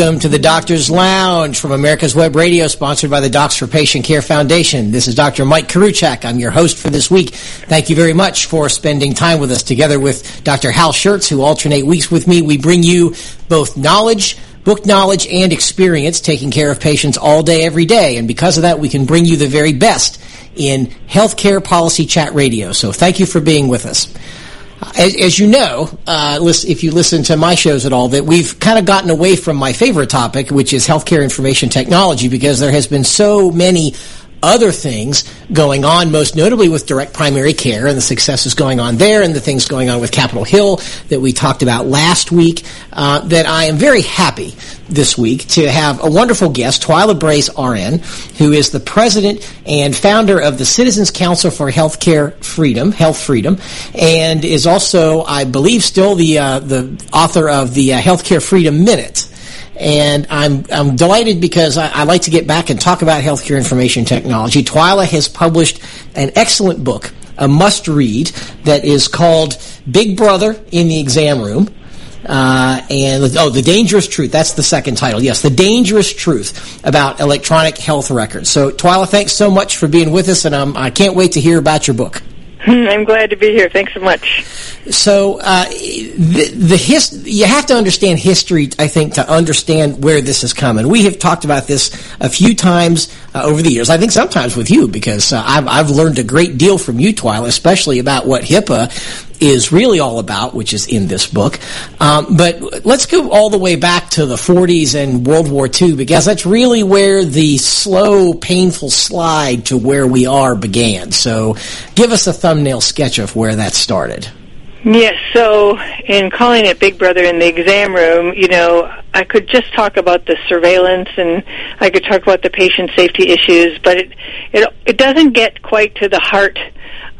Welcome to the Doctor's Lounge from America's Web Radio, sponsored by the Docs for Patient Care Foundation. This is Dr. Mike Koriwchak. I'm your host for this week. Thank you very much for spending time with us. Together with Dr. Hal Scherz, who alternate weeks with me, we bring you both knowledge, book knowledge, and experience taking care of patients all day, every day. And because of that, we can bring you the very best in healthcare policy chat radio. So thank you for being with us. As, as, you know, uh, if you listen to my shows at all, that we've kind of gotten away from my favorite topic, which is healthcare information technology, because there has been so many other things going on, most notably with direct primary care and the successes going on there and the things going on with Capitol Hill that we talked about last week, uh, that I am very happy this week to have a wonderful guest, Twila Brase RN, who is the president and founder of the Citizens Council for Healthcare Freedom, Health Freedom, and is also, I believe, still the uh, the author of the uh, Healthcare Freedom Minute and I'm I'm delighted because I, I, like to get back and talk about healthcare information technology. Twila has published an excellent book, a must read, that is called Big Brother in the Exam Room. Uh, and oh, the dangerous truth. That's the second title. Yes, the dangerous truth about electronic health records. So, Twila, thanks so much for being with us, and um, I can't wait to hear about your book. I'm glad to be here. Thanks so much. So, uh, the, the his, you have to understand history, I think, to understand where this is coming. We have talked about this a few times uh, over the years. I think sometimes with you because uh, I've, I've learned a great deal from you, Twila, especially about what HIPAA is really all about, which is in this book. Um, but let's go all the way back to the 40s and World War II because that's really where the slow, painful slide to where we are began. So give us a thumbnail sketch of where that started. Yes, so in calling it Big Brother in the exam room, you know, I could just talk about the surveillance and I could talk about the patient safety issues, but it it it doesn't get quite to the heart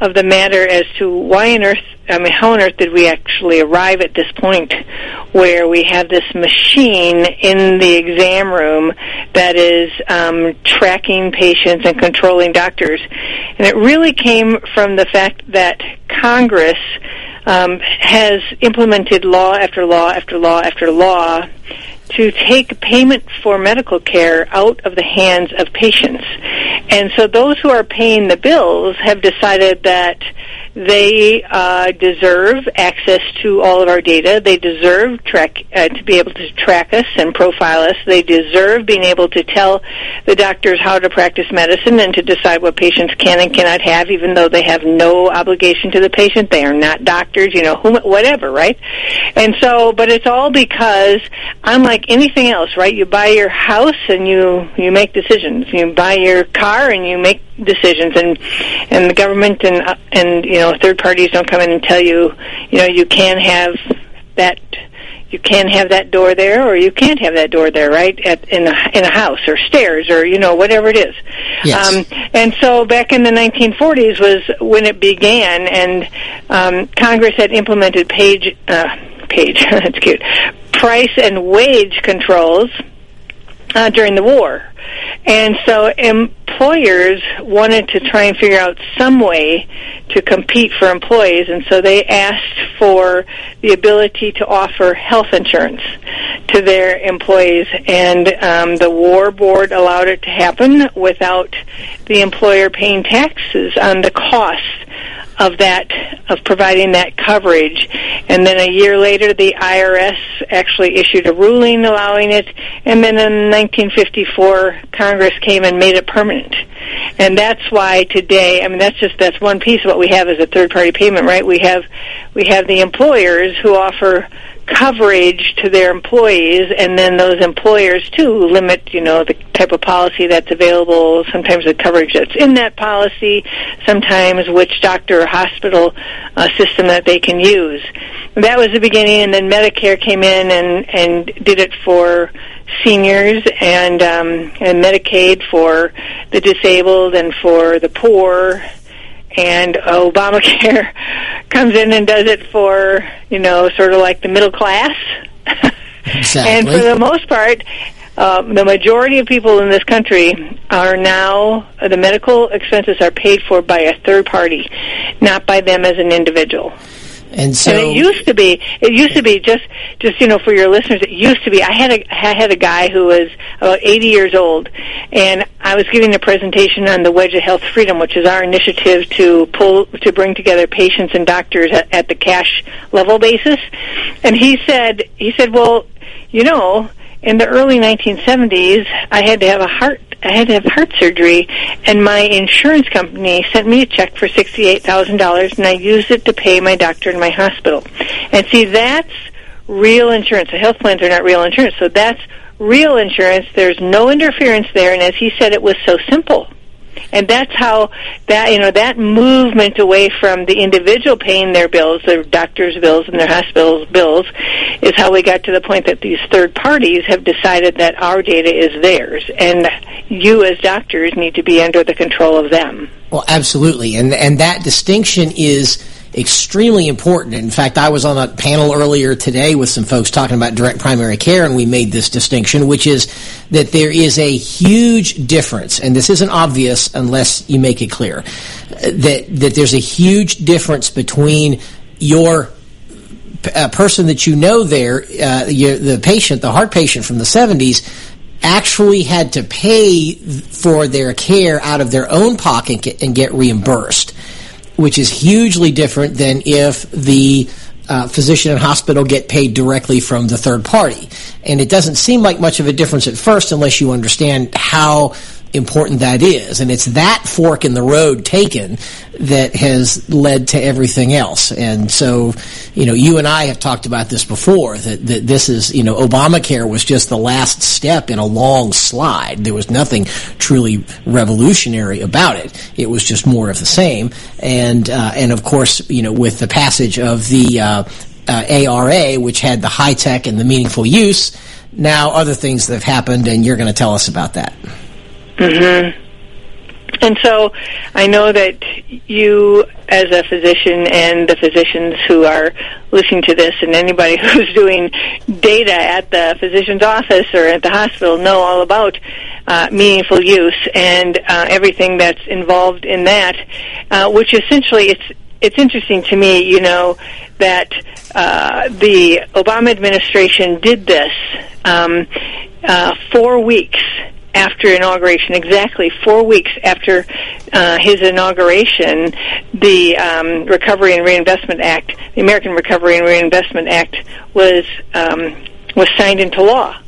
of the matter as to why on earth, I mean, how on earth did we actually arrive at this point where we have this machine in the exam room that is um, tracking patients and controlling doctors? And it really came from the fact that Congress um, has implemented law after law after law after law to take payment for medical care out of the hands of patients. And so those who are paying the bills have decided that they uh, deserve access to all of our data. They deserve track uh, to be able to track us and profile us. They deserve being able to tell the doctors how to practice medicine and to decide what patients can and cannot have, even though they have no obligation to the patient. They are not doctors, you know, whom, whatever, right? And so, but it's all because, unlike anything else, right? You buy your house and you you make decisions. You buy your car and you make decisions and and the government and uh, and you know third parties don't come in and tell you you know you can have that you can have that door there or you can't have that door there right at in a in a house or stairs or you know whatever it is yes. um and so back in the 1940s was when it began and um congress had implemented page uh page that's cute price and wage controls uh, during the war. And so employers wanted to try and figure out some way to compete for employees, and so they asked for the ability to offer health insurance to their employees. And um, the War Board allowed it to happen without the employer paying taxes on the cost of that of providing that coverage. And then a year later the IRS actually issued a ruling allowing it. And then in 1954 Congress came and made it permanent. And that's why today I mean that's just that's one piece of what we have as a third party payment right? We have we have the employers who offer coverage to their employees, and then those employers too limit, you know, the type of policy that's available. Sometimes the coverage that's in that policy, sometimes which doctor or hospital uh, system that they can use. That was the beginning, and then Medicare came in and and did it for seniors and um, and Medicaid for the disabled and for the poor and Obamacare comes in and does it for, you know, sort of like the middle class. Exactly. and for the most part, um, the majority of people in this country are now, uh, the medical expenses are paid for by a third party, not by them as an individual. And so and it used to be, it used to be just, just you know, for your listeners, it used to be. I had a, I had a guy who was about 80 years old, and I was giving a presentation on the Wedge of Health Freedom, which is our initiative to pull to bring together patients and doctors at, at the cash level basis. And he said, he said, well, you know, in the early 1970s, I had to have a heart I had to have heart surgery, and my insurance company sent me a check for sixty-eight thousand dollars, and I used it to pay my doctor in my hospital. And see, that's real insurance. The health plans are not real insurance, so that's real insurance. There's no interference there, and as he said, it was so simple and that's how that you know that movement away from the individual paying their bills, their doctors' bills and their hospitals' bills, is how we got to the point that these third parties have decided that our data is theirs, and you as doctors need to be under the control of them. Well, absolutely, and and that distinction is extremely important. In fact, I was on a panel earlier today with some folks talking about direct primary care, and we made this distinction, which is that there is a huge difference, and this isn't obvious unless you make it clear, that, that there's a huge difference between your uh, person that you know there, uh, your, the patient, the heart patient from the 70s, actually had to pay for their care out of their own pocket and get reimbursed which is hugely different than if the uh, physician and hospital get paid directly from the third party. And it doesn't seem like much of a difference at first unless you understand how important that is. And it's that fork in the road taken that has led to everything else. And so, you know, you and I have talked about this before that, that this is, you know, Obamacare was just the last step in a long slide. There was nothing truly revolutionary about it. It was just more of the same. And, uh, and of course, you know, with the passage of the, uh, uh, ARA, which had the HITECH and the meaningful use, now other things that have happened, and you're going to tell us about that. Mm-hmm. And so I know that you, as a physician, and the physicians who are listening to this, and anybody who's doing data at the physician's office or at the hospital, know all about uh, meaningful use and uh, everything that's involved in that, uh, which essentially it's it's interesting to me, you know, that uh, the Obama administration did this um, uh, four weeks after inauguration, exactly four weeks after uh, his inauguration, the um, Recovery and Reinvestment Act, the American Recovery and Reinvestment Act, was um, was signed into law.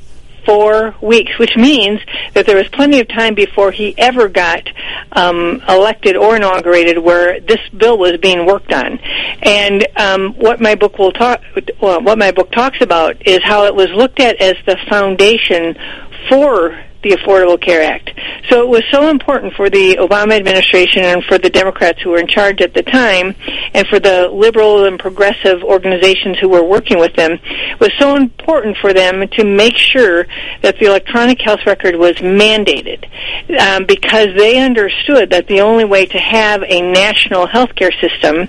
Four weeks, which means that there was plenty of time before he ever got um, elected or inaugurated, where this bill was being worked on. And um, what my book will talk, well, what my book talks about is how it was looked at as the foundation for the Affordable Care Act. So it was so important for the Obama administration and for the Democrats who were in charge at the time and for the liberal and progressive organizations who were working with them was so important for them to make sure that the electronic health record was mandated um, because they understood that the only way to have a national healthcare system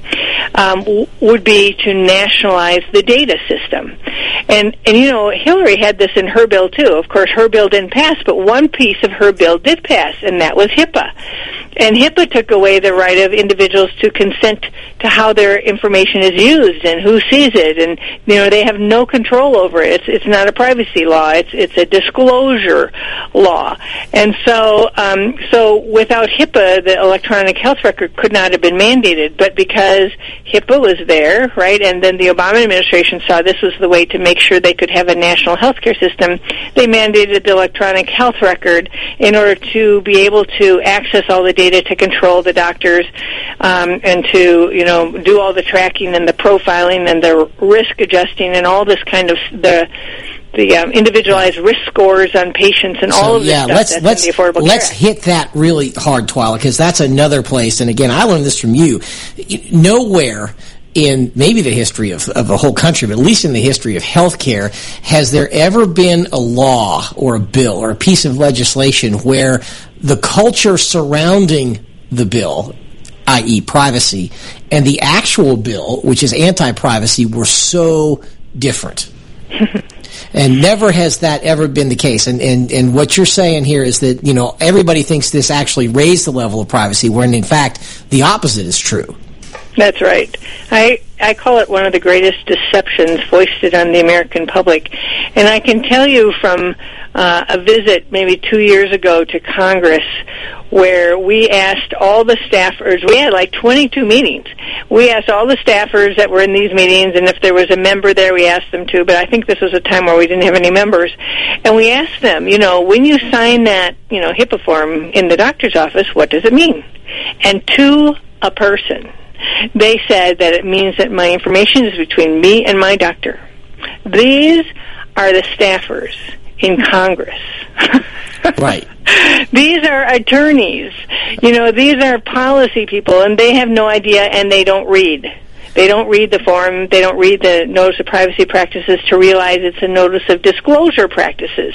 um, w- would be to nationalize the data system. And and you know Hillary had this in her bill too. Of course, her bill didn't pass, but one piece of her bill did pass, and that was HIPAA. And HIPAA took away the right of individuals to consent to how their information is used and who sees it, and you know they have no control over it. It's it's not a privacy law; it's it's a disclosure law. And so um, so without HIPAA, the electronic health record could not have been mandated. But because HIPAA was there, right, and then the Obama administration saw this was the way to make sure they could have a national health care system, they mandated the electronic health record in order to be able to access all the data to control the doctors um, and to you know do all the tracking and the profiling and the risk adjusting and all this kind of the the um, individualized risk scores on patients and so, all of this yeah, stuff let's, that's let's, in the Affordable care. Let's hit that really hard, Twila, because that's another place. And again, I learned this from you. Nowhere in maybe the history of, of the whole country, but at least in the history of healthcare, has there ever been a law or a bill or a piece of legislation where the culture surrounding the bill, i.e., privacy, and the actual bill, which is anti privacy, were so different? and never has that ever been the case. And, and and what you're saying here is that you know everybody thinks this actually raised the level of privacy, when in fact the opposite is true. That's right. I I call it one of the greatest deceptions foisted on the American public, and I can tell you from uh, a visit maybe two years ago to Congress where we asked all the staffers, we had like 22 meetings. We asked all the staffers that were in these meetings, and if there was a member there, we asked them to, but I think this was a time where we didn't have any members. And we asked them, you know, when you sign that, you know, HIPAA form in the doctor's office, what does it mean? And to a person, they said that it means that my information is between me and my doctor. These are the staffers in Congress. right. These are attorneys. You know, these are policy people, and they have no idea and they don't read. They don't read the form. They don't read the notice of privacy practices to realize it's a notice of disclosure practices.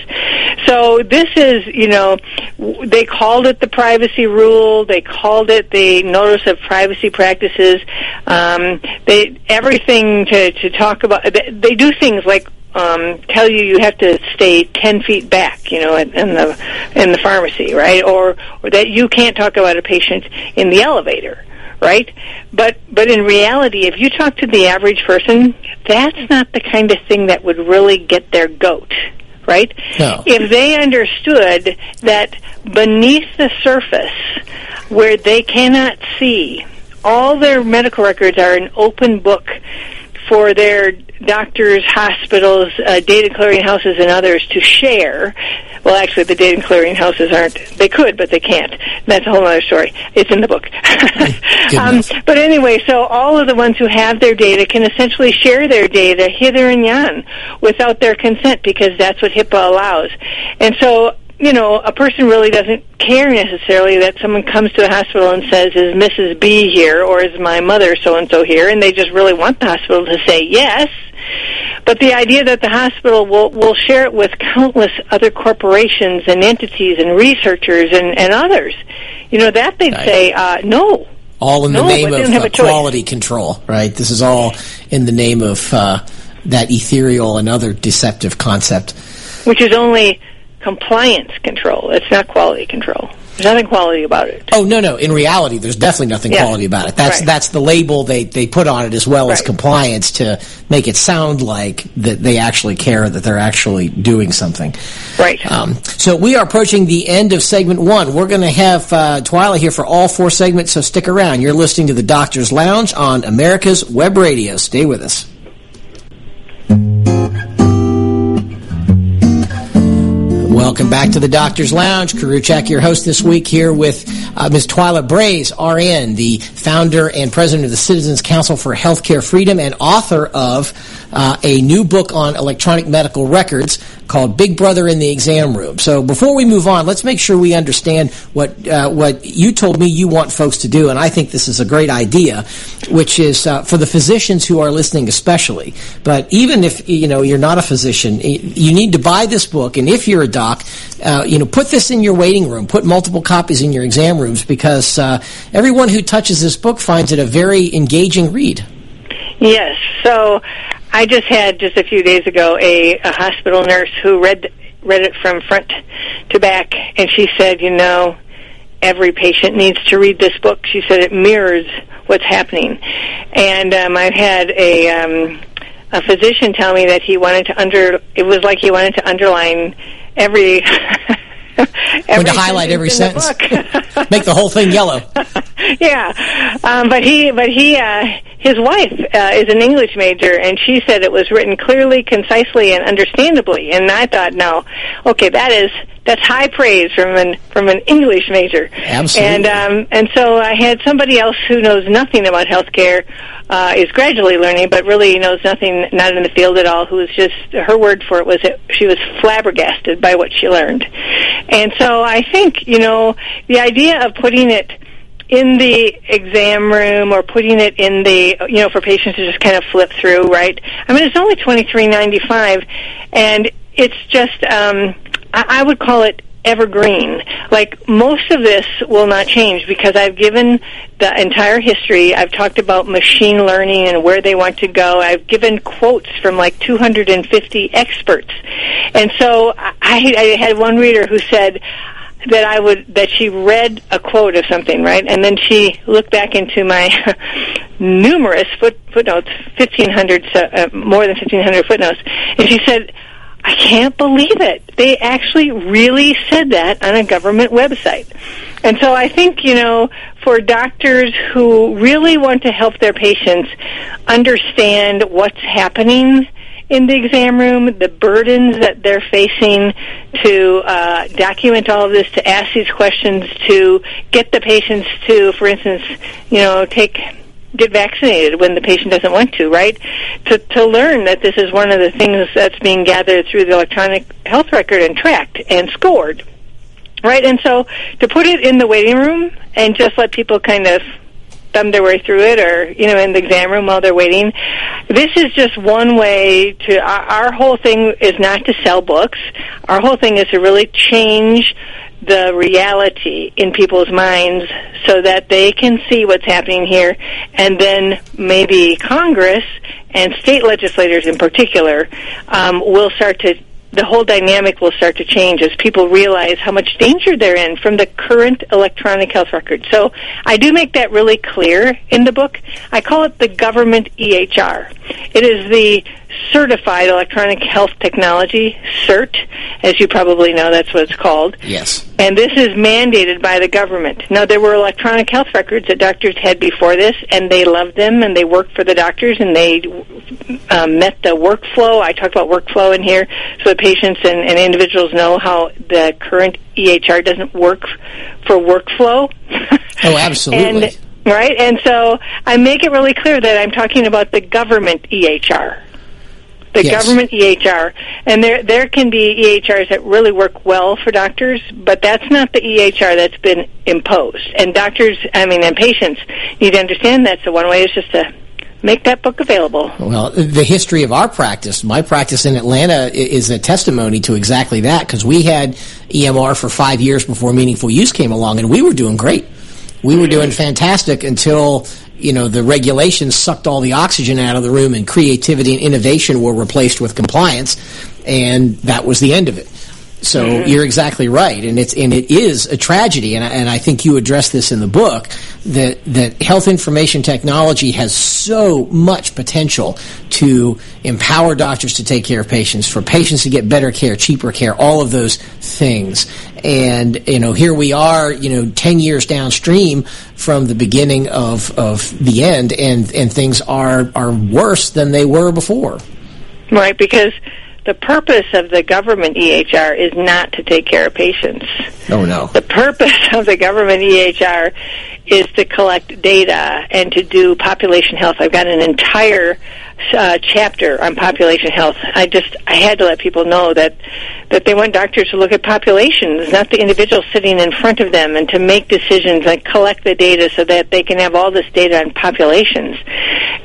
So this is, you know, they called it the privacy rule. They called it the notice of privacy practices. Um, they everything to to talk about. They, do things like um, tell you you have to stay ten feet back, you know, in, in the in the pharmacy, right? Or or that you can't talk about a patient in the elevator, right? But but in reality, if you talk to the average person, that's not the kind of thing that would really get their goat, right? No. If they understood that beneath the surface, where they cannot see, all their medical records are an open book for their doctors, hospitals, uh, data clearinghouses, and others to share. Well, actually, the data clearinghouses aren't. They could, but they can't. That's a whole other story. It's in the book. um, but anyway, so all of the ones who have their data can essentially share their data hither and yon without their consent because that's what HIPAA allows. And so you know, a person really doesn't care necessarily that someone comes to the hospital and says, "Is Mrs. B here?" or "Is my mother so and so here?" and they just really want the hospital to say yes. But the idea that the hospital will will share it with countless other corporations and entities and researchers and, and others, you know, that they'd right. say uh, no. All in no, the name of uh, quality control, right? This is all in the name of uh, that ethereal and other deceptive concept, which is only compliance control. It's not quality control. There's nothing quality about it. Oh no, no. In reality, there's definitely nothing yeah. quality about it. That's right. that's the label they, they put on it as well right. as compliance to make it sound like that they actually care that they're actually doing something. Right. Um, so we are approaching the end of segment one. We're going to have uh, Twyla here for all four segments. So stick around. You're listening to the Doctor's Lounge on America's Web Radio. Stay with us. Welcome back to the Doctor's Lounge. Koriwchak, your host this week, here with uh, Ms. Twila Brase, RN, the founder and president of the Citizens Council for Healthcare Freedom and author of uh, a new book on electronic medical records called Big Brother in the Exam Room. So before we move on, let's make sure we understand what uh, what you told me you want folks to do, and I think this is a great idea, which is uh, for the physicians who are listening especially. But even if you know you're not a physician, you need to buy this book, and if you're a doc, uh, you know put this in your waiting room, put multiple copies in your exam rooms, because uh, everyone who touches this book finds it a very engaging read. Yes. So I just had just a few days ago a, a hospital nurse who read read it from front to back, and she said, you know, every patient needs to read this book. She said it mirrors what's happening, and um, I've had a um, a physician tell me that he wanted to under. It was like he wanted to underline every. every to highlight every sentence, make the whole thing yellow. yeah, um, but he, but he, uh, his wife uh, is an English major, and she said it was written clearly, concisely, and understandably. And I thought, no, okay, that is that's high praise from an from an English major. Absolutely. And um, and so I had somebody else who knows nothing about healthcare, uh, is gradually learning, but really knows nothing, not in the field at all. Who was just her word for it was that she was flabbergasted by what she learned. And so I think you know the idea of putting it in the exam room or putting it in the you know for patients to just kind of flip through right i mean it's only twenty three ninety five and it's just um I, I would call it evergreen. Like most of this will not change because I've given the entire history. I've talked about machine learning and where they want to go. I've given quotes from like 250 experts. And so I, I had one reader who said, that I would that she read a quote of something, right? And then she looked back into my numerous foot, footnotes, fifteen hundred, uh, more than fifteen hundred footnotes, and she said, "I can't believe it. They actually really said that on a government website." And so I think you know, for doctors who really want to help their patients understand what's happening in the exam room, the burdens that they're facing to uh, document all of this, to ask these questions, to get the patients to, for instance, you know, take get vaccinated when the patient doesn't want to, right? To to learn that this is one of the things that's being gathered through the electronic health record and tracked and scored. Right? And so to put it in the waiting room and just let people kind of thumb their way through it or you know in the exam room while they're waiting this is just one way to our, our whole thing is not to sell books our whole thing is to really change the reality in people's minds so that they can see what's happening here and then maybe Congress and state legislators in particular um, will start to the whole dynamic will start to change as people realize how much danger they're in from the current electronic health record. So I do make that really clear in the book. I call it the government EHR. It is the certified electronic health technology, CEHRT, as you probably know, that's what it's called. Yes. And this is mandated by the government. Now, there were electronic health records that doctors had before this, and they loved them, and they worked for the doctors, and they um, met the workflow. I talk about workflow in here, so that patients and, and individuals know how the current EHR doesn't work for workflow. Oh, absolutely. and, right? And so I make it really clear that I'm talking about the government EHR the Yes. government EHR, and there there can be EHRs that really work well for doctors, but that's not the EHR that's been imposed. And doctors, I mean, and patients need to understand that. So one way is just to make that book available. Well, the history of our practice, my practice in Atlanta is a testimony to exactly that because we had EMR for five years before meaningful use came along and we were doing great. We were doing fantastic until, you know, the regulations sucked all the oxygen out of the room and creativity and innovation were replaced with compliance and that was the end of it. So mm-hmm. you're exactly right, and it's and it is a tragedy, and I, and I think you address this in the book that that health information technology has so much potential to empower doctors to take care of patients, for patients to get better care, cheaper care, all of those things. And you know, here we are, you know, ten years downstream from the beginning of of the end, and and things are are worse than they were before. Right, because the purpose of the government EHR is not to take care of patients. Oh no. The purpose of the government EHR is to collect data and to do population health. I've got an entire uh, chapter on population health. I just I had to let people know that that they want doctors to look at populations, not the individual sitting in front of them, and to make decisions and collect the data so that they can have all this data on populations.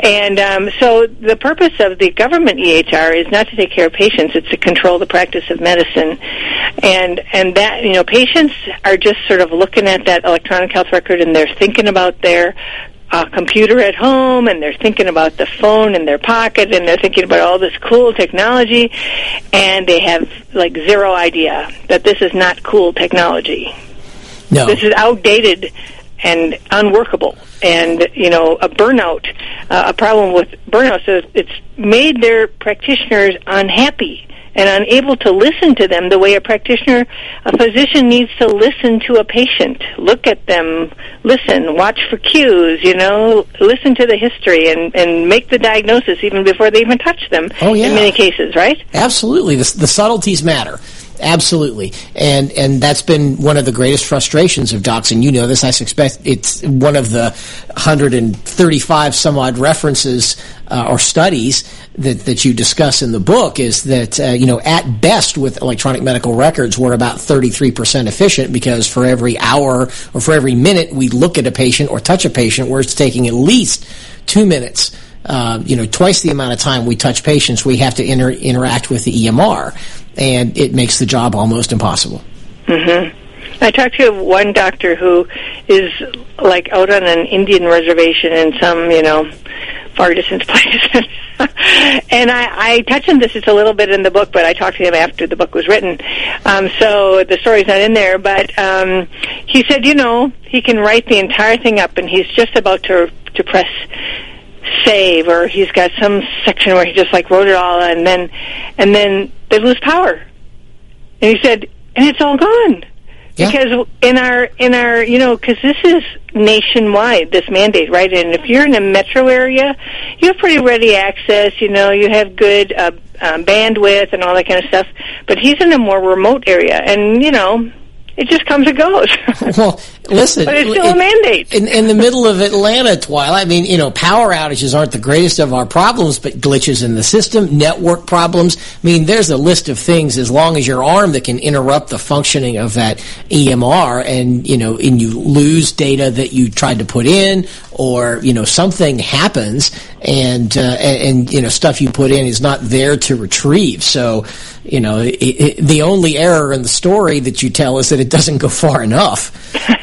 And um, so the purpose of the government EHR is not to take care of patients; it's to control the practice of medicine. And and that you know, patients are just sort of looking at that electronic health record and they're thinking about their uh, computer at home and they're thinking about the phone in their pocket and they're thinking about all this cool technology and they have like zero idea that this is not cool technology. No. This is outdated and unworkable and you know a burnout uh, a problem with burnout so it's made their practitioners unhappy and unable to listen to them the way a practitioner a physician needs to listen to a patient look at them listen watch for cues you know listen to the history and and make the diagnosis even before they even touch them Oh, yeah. in many cases right Absolutely, the, the subtleties matter. Absolutely, and and that's been one of the greatest frustrations of docs, and you know this. I suspect it's one of the 135 some odd references uh, or studies that that you discuss in the book is that uh, you know at best with electronic medical records we're about 33 percent efficient because for every hour or for every minute we look at a patient or touch a patient, where it's taking at least two minutes uh, you know, twice the amount of time we touch patients, we have to inter- interact with the EMR, and it makes the job almost impossible. I talked to one doctor who is like out on an Indian reservation in some, you know, far distance place. and I, I touch on this just a little bit in the book, but I talked to him after the book was written. Um, so the story's not in there, but um, he said, you know, he can write the entire thing up, and he's just about to to press save, or he's got some section where he just like wrote it all, and then and then they lose power. And he said, and it's all gone. Yeah. Because in our in our you know because this is nationwide this mandate right and if you're in a metro area you have pretty ready access you know you have good uh, um, bandwidth and all that kind of stuff but he's in a more remote area and you know it just comes and goes. well, listen, but it's still a mandate. In, in the middle of Atlanta, Twilight. I mean, you know, power outages aren't the greatest of our problems, but glitches in the system, network problems. I mean, there's a list of things as long as your arm that can interrupt the functioning of that EMR, and you know, and you lose data that you tried to put in, or you know, something happens, and uh, and, you know, stuff you put in is not there to retrieve. So you know, it, it, the only error in the story that you tell is that it doesn't go far enough.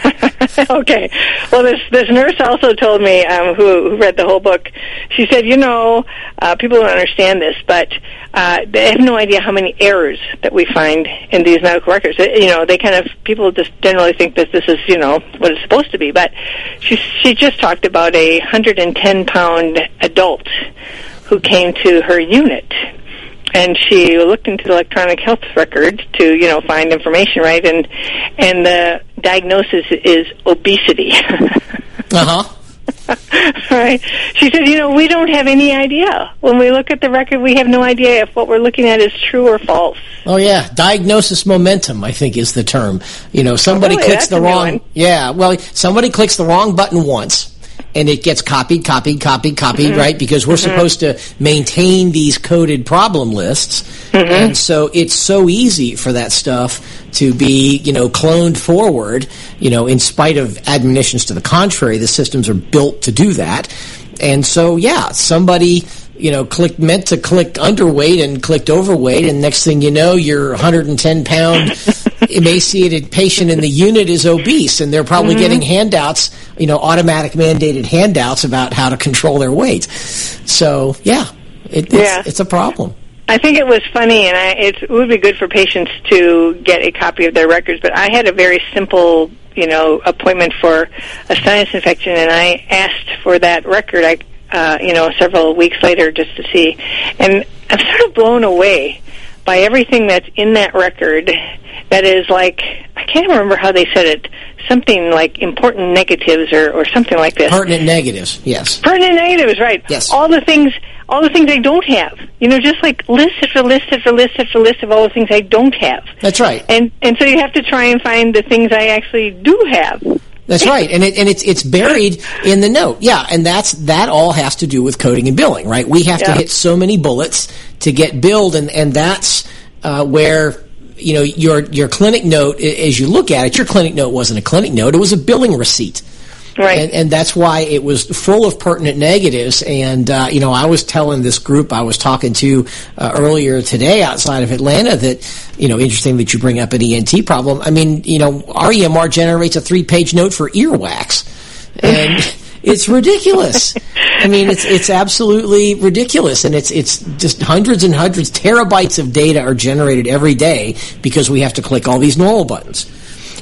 okay. Well, this this nurse also told me, um, who, who read the whole book. She said, you know, uh, people don't understand this, but uh, they have no idea how many errors that we find in these medical records. You know, they kind of people just generally think that this is you know what it's supposed to be. But she she just talked about a 110 pound adult who came to her unit and she looked into the electronic health records to you know find information right? And and the diagnosis is obesity. Uh-huh. Right? She said you know we don't have any idea. When we look at the record we have no idea if what we're looking at is true or false. Oh yeah. Diagnosis momentum i think is the term. You know somebody oh, really? clicks That's the wrong yeah well somebody clicks the wrong button once and it gets copied, copied, copied, copied, mm-hmm. right? Because we're mm-hmm. supposed to maintain these coded problem lists. Mm-hmm. And so it's so easy for that stuff to be, you know, cloned forward, you know, in spite of admonitions to the contrary. The systems are built to do that. And so, yeah, somebody you know, clicked meant to click underweight and clicked overweight, and next thing you know, your 110 pound emaciated patient in the unit is obese, and they're probably mm-hmm. getting handouts, you know, automatic mandated handouts about how to control their weight. So, yeah, it, it's, yeah. it's a problem. I think it was funny, and I, it would be good for patients to get a copy of their records. But I had a very simple, you know, appointment for a sinus infection, and I asked for that record. I uh, you know, several weeks later just to see. And I'm sort of blown away by everything that's in that record that is like, I can't remember how they said it, something like important negatives or, or something like this. Pertinent negatives, yes. Pertinent negatives, right. Yes. All the things all the things I don't have. You know, just like list after list after list after list of all the things I don't have. That's right. And and so you have to try and find the things I actually do have. That's right, and it, and it's it's buried in the note. Yeah, and that's that all has to do with coding and billing, right? We have yeah. to hit so many bullets to get billed, and and that's uh, where you know your your clinic note. As you look at it, your clinic note wasn't a clinic note; it was a billing receipt. Right. And, and, that's why it was full of pertinent negatives. And, uh, you know, I was telling this group I was talking to uh, earlier today outside of Atlanta that, you know, interesting that you bring up an ENT problem. I mean, you know, our EMR generates a three page note for earwax. And it's ridiculous. I mean, it's it's absolutely ridiculous, and it's it's just hundreds and hundreds, terabytes of data are generated every day because we have to click all these normal buttons.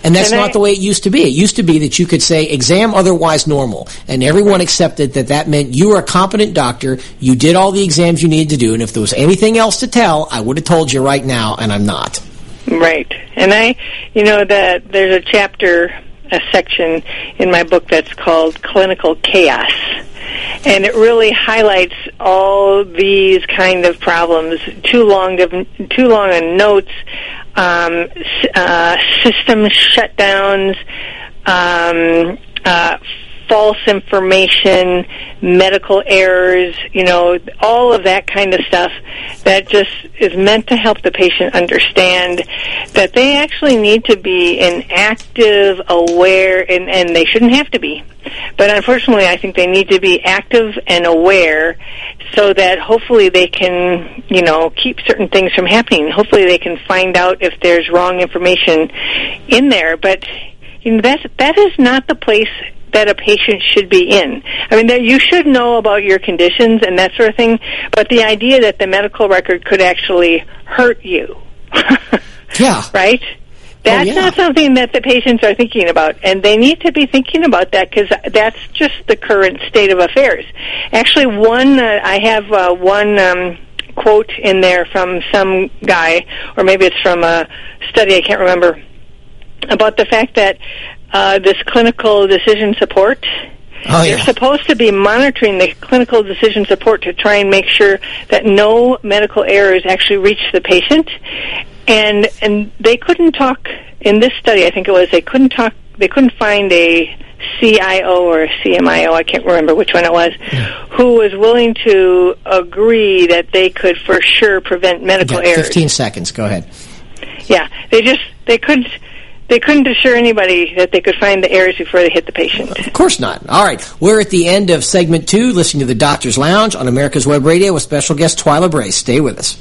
And that's and not I, the way it used to be. It used to be that you could say exam otherwise normal, and everyone accepted that that meant you were a competent doctor. You did all the exams you needed to do, and if there was anything else to tell, I would have told you right now, and I'm not. Right. And I, you know, that there's a chapter, a section in my book that's called Clinical Chaos. And it really highlights all these kind of problems. Too long of too long of notes, um, uh, system shutdowns, um, uh, false information, medical errors, you know, all of that kind of stuff that just is meant to help the patient understand that they actually need to be an active, aware, and, and they shouldn't have to be. But unfortunately, I think they need to be active and aware so that hopefully they can, you know, keep certain things from happening. Hopefully they can find out if there's wrong information in there. But, you know, that's, that is not the place that a patient should be in. I mean, that you should know about your conditions and that sort of thing, but the idea that the medical record could actually hurt you. yeah. Right? That's oh, yeah. not something that the patients are thinking about, and they need to be thinking about that because that's just the current state of affairs. Actually, one uh, I have uh, one um, quote in there from some guy, or maybe it's from a study I can't remember, about the fact that uh, this clinical decision support. Oh, They're supposed to be monitoring the clinical decision support to try and make sure that no medical errors actually reach the patient. And and they couldn't talk in this study. I think it was they couldn't talk. They couldn't find a CIO or a CMIO. I can't remember which one it was. Who was willing to agree that they could for sure prevent medical Yeah, errors? 15 seconds. Go ahead. Yeah, they just they couldn't they couldn't assure anybody that they could find the errors before they hit the patient. Of course not. All right. We're at the end of segment two, listening to the Doctor's Lounge on America's Web Radio with special guest Twila Brase. Stay with us.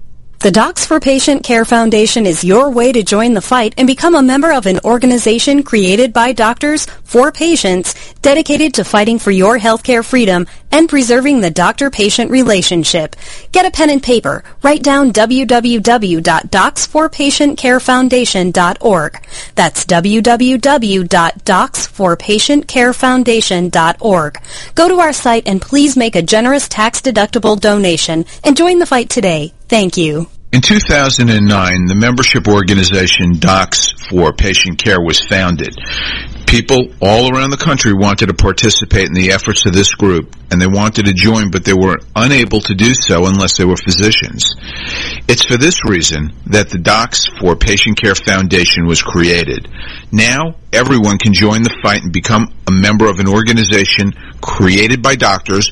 The Docs for Patient Care Foundation is your way to join the fight and become a member of an organization created by doctors for patients dedicated to fighting for your healthcare freedom and preserving the doctor-patient relationship. Get a pen and paper. Write down www.docs4patientcarefoundation.org. That's www.docs4patientcarefoundation.org. Go to our site and please make a generous tax-deductible donation and join the fight today. Thank you. In 2009, the membership organization Docs for Patient Care was founded. People all around the country wanted to participate in the efforts of this group, and they wanted to join, but they were unable to do so unless they were physicians. It's for this reason that the Docs for Patient Care Foundation was created. Now, everyone can join the fight and become a member of an organization created by doctors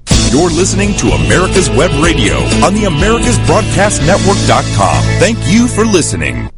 You're listening to America's Web Radio on the AmericasBroadcastNetwork.com. Thank you for listening.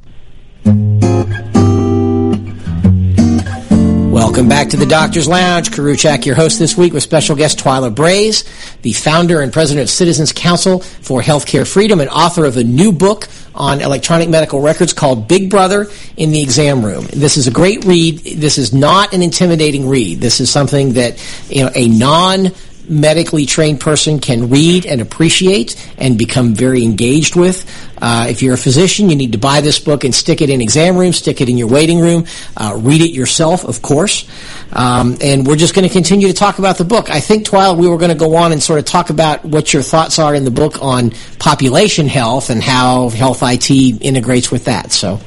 Welcome back to the Doctor's Lounge. Koriwchak, your host this week with special guest Twila Brase, the founder and president of Citizens Council for Healthcare Freedom and author of a new book on electronic medical records called Big Brother in the Exam Room. This is a great read. This is not an intimidating read. This is something that you know a non medically trained person can read and appreciate and become very engaged with. Uh, if you're a physician, you need to buy this book and stick it in exam room, stick it in your waiting room, uh, read it yourself, of course. Um, and we're just going to continue to talk about the book. I think, Twila, we were going to go on and sort of talk about what your thoughts are in the book on population health and how health IT integrates with that. So,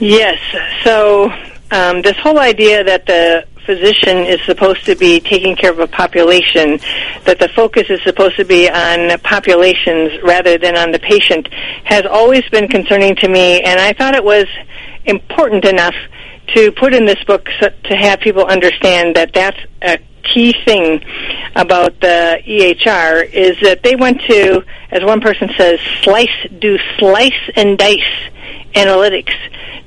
Yes. So um, this whole idea that the physician is supposed to be taking care of a population, that the focus is supposed to be on populations rather than on the patient, has always been concerning to me, and I thought it was important enough to put in this book so, to have people understand that that's a key thing about the EHR is that they went to, as one person says, slice, do slice and dice analytics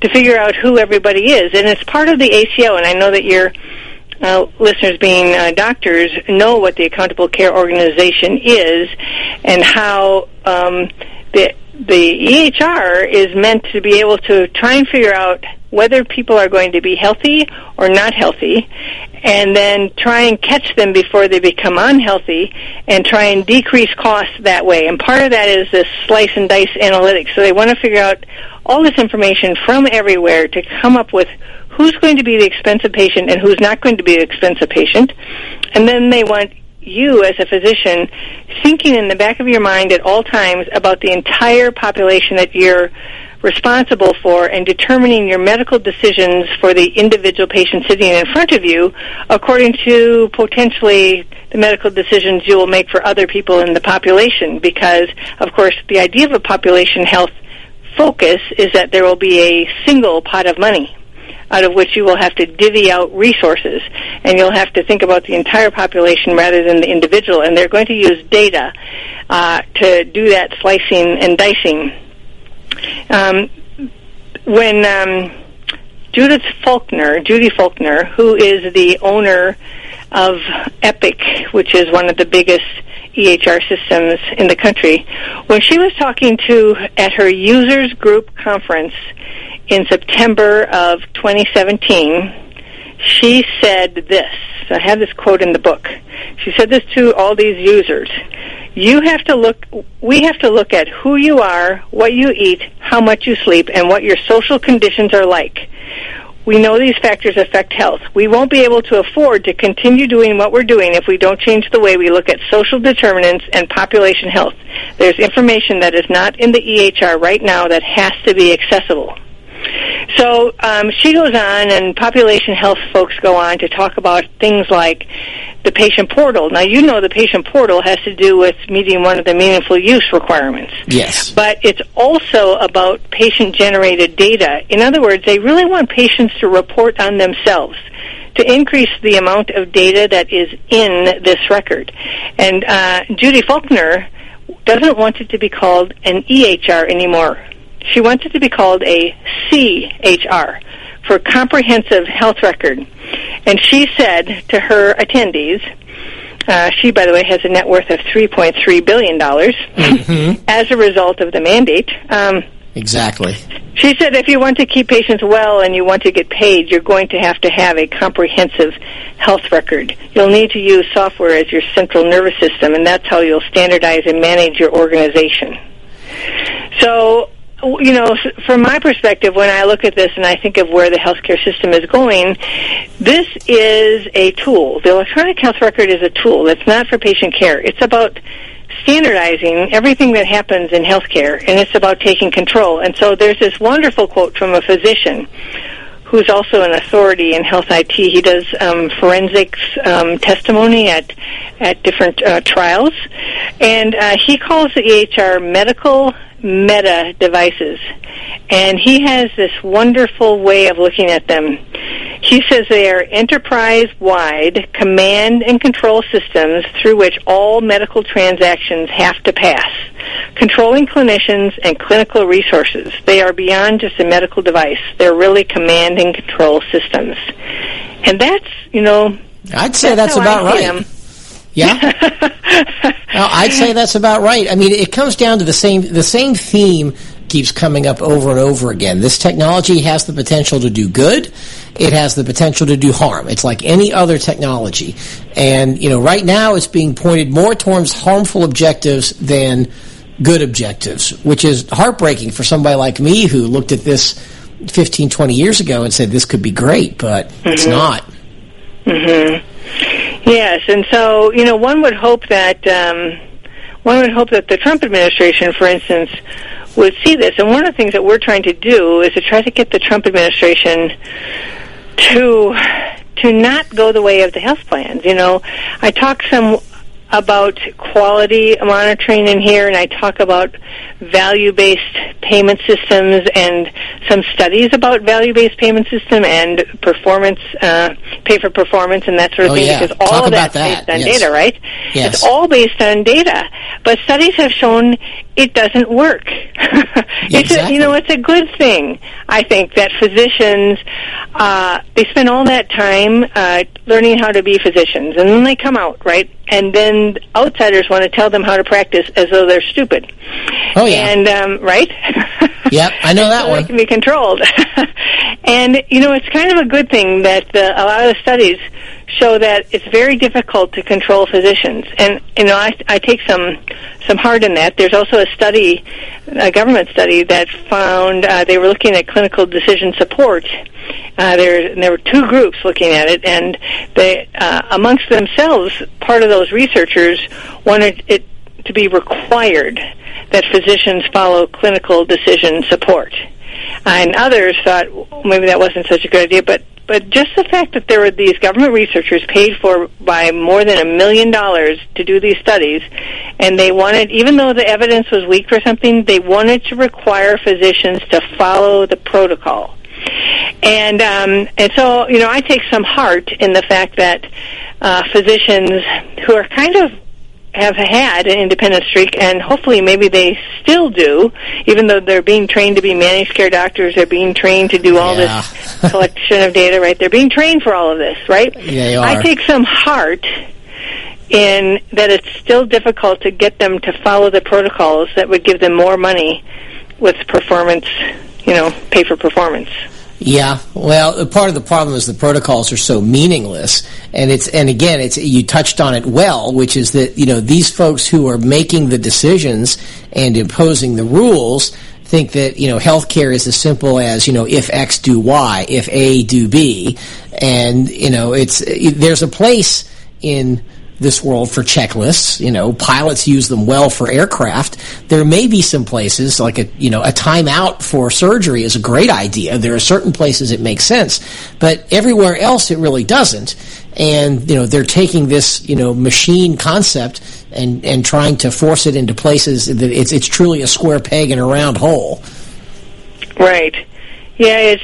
to figure out who everybody is. And it's part of the ACO, and I know that your uh, listeners being uh, doctors know what the Accountable Care Organization is and how um, the the EHR is meant to be able to try and figure out whether people are going to be healthy or not healthy, and then try and catch them before they become unhealthy, and try and decrease costs that way. And part of that is this slice and dice analytics. So they want to figure out all this information from everywhere to come up with who's going to be the expensive patient and who's not going to be the expensive patient. And then they want you as a physician thinking in the back of your mind at all times about the entire population that you're responsible for and determining your medical decisions for the individual patient sitting in front of you according to potentially the medical decisions you will make for other people in the population. Because of course the idea of a population health focus is that there will be a single pot of money out of which you will have to divvy out resources. And you'll have to think about the entire population rather than the individual. And they're going to use data uh, to do that slicing and dicing um, when um, Judith Faulkner, Judy Faulkner, who is the owner of Epic, which is one of the biggest EHR systems in the country, when she was talking to at her users group conference in September of 2017, she said this. I have this quote in the book. She said this to all these users you have to look we have to look at who you are, what you eat, how much you sleep, and what your social conditions are like. We know these factors affect health. We won't be able to afford to continue doing what we're doing if we don't change the way we look at social determinants and population health. There's information that is not in the EHR right now that has to be accessible. So um, she goes on, and population health folks go on to talk about things like the patient portal. Now, you know the patient portal has to do with meeting one of the meaningful use requirements. Yes. But it's also about patient generated data. In other words, they really want patients to report on themselves to increase the amount of data that is in this record. And uh, Judy Faulkner doesn't want it to be called an EHR anymore. She wants it to be called a CHR for Comprehensive Health Record. And she said to her attendees, uh, she, by the way, has a net worth of $3.3 billion mm-hmm. as a result of the mandate. Um, exactly. She said if you want to keep patients well and you want to get paid, you're going to have to have a comprehensive health record. You'll need to use software as your central nervous system, and that's how you'll standardize and manage your organization. So you know, from my perspective, when I look at this and I think of where the healthcare system is going, this is a tool. The electronic health record is a tool. It's not for patient care. It's about standardizing everything that happens in healthcare, and it's about taking control. And so there's this wonderful quote from a physician who's also an authority in health IT. He does um, forensics um, testimony at at different uh, trials, and uh, he calls the EHR medical meta devices. And he has this wonderful way of looking at them. He says they are enterprise wide command and control systems through which all medical transactions have to pass, controlling clinicians and clinical resources. They are beyond just a medical device. They're really command and control systems. And that's, you know, I'd say that's, that's about right. Yeah, well, I'd say that's about right. I mean, it comes down to the same the same theme keeps coming up over and over again. This technology has the potential to do good. It has the potential to do harm. It's like any other technology. And, you know, right now it's being pointed more towards harmful objectives than good objectives, which is heartbreaking for somebody like me who looked at this 15, 20 years ago and said this could be great, but mm-hmm. it's not. Mm-hmm. Yes, and so you know, one would hope that um, one would hope that the Trump administration, for instance, would see this. And one of the things that we're trying to do is to try to get the Trump administration to to not go the way of the health plans. You know, I talk some about quality monitoring in here, and I talk about value-based payment systems and some studies about value-based payment system and performance, uh, pay for performance and that sort of oh, thing. Yeah. Because all talk of that's that. based on yes. data, right? Yes. It's all based on data, but studies have shown it doesn't work. it's exactly. a, you know, it's a good thing. I think that physicians uh, they spend all that time uh, learning how to be physicians, and then they come out right, and then outsiders want to tell them how to practice as though they're stupid. Oh yeah, and um, right. Yep, I know that so one. They can be controlled. and, you know, it's kind of a good thing that the, a lot of the studies show that it's very difficult to control physicians. And, you know, I, I take some, some heart in that. There's also a study, a government study that found, uh, they were looking at clinical decision support. Uh, there, there were two groups looking at it, and they, uh, amongst themselves, part of those researchers wanted it to be required that physicians follow clinical decision support. And others thought maybe that wasn't such a good idea, but but just the fact that there were these government researchers paid for by more than a million dollars to do these studies, and they wanted, even though the evidence was weak for something, they wanted to require physicians to follow the protocol. And um, and so you know, I take some heart in the fact that uh, physicians who are kind of have had an independent streak, and hopefully maybe they still do, even though they're being trained to be managed care doctors, they're being trained to do all Yeah. this collection of data, right? They're being trained for all of this, right? They are. I take some heart in that it's still difficult to get them to follow the protocols that would give them more money with performance, you know, pay for performance. Yeah, well, part of the problem is the protocols are so meaningless, and it's and again, it's you touched on it well, which is that you know these folks who are making the decisions and imposing the rules think that you know healthcare is as simple as you know if X do Y, if A do B, and you know it's there's a place in this world for checklists. You know, pilots use them well for aircraft. There may be some places like a you know a timeout for surgery is a great idea. There are certain places it makes sense, but everywhere else it really doesn't. And you know they're taking this you know machine concept and and trying to force it into places that it's it's truly a square peg in a round hole. Right. Yeah, it's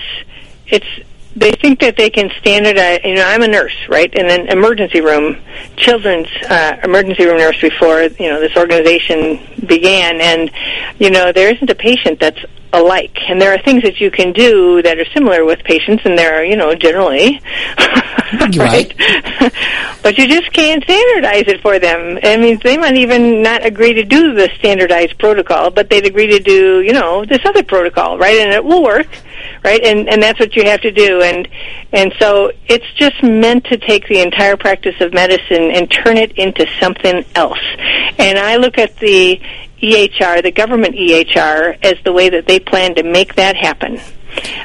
it's they think that they can standardize. You know, I'm a nurse, right, in an emergency room, children's uh, emergency room nurse before you know this organization began, and you know there isn't a patient that's alike, and there are things that you can do that are similar with patients, and there are you know generally, Right. but you just can't standardize it for them. I mean, they might even not agree to do the standardized protocol, but they'd agree to do, you know, this other protocol, right? And it will work, right? And and that's what you have to do. And and so it's just meant to take the entire practice of medicine and turn it into something else. And I look at the EHR, the government EHR, as the way that they plan to make that happen.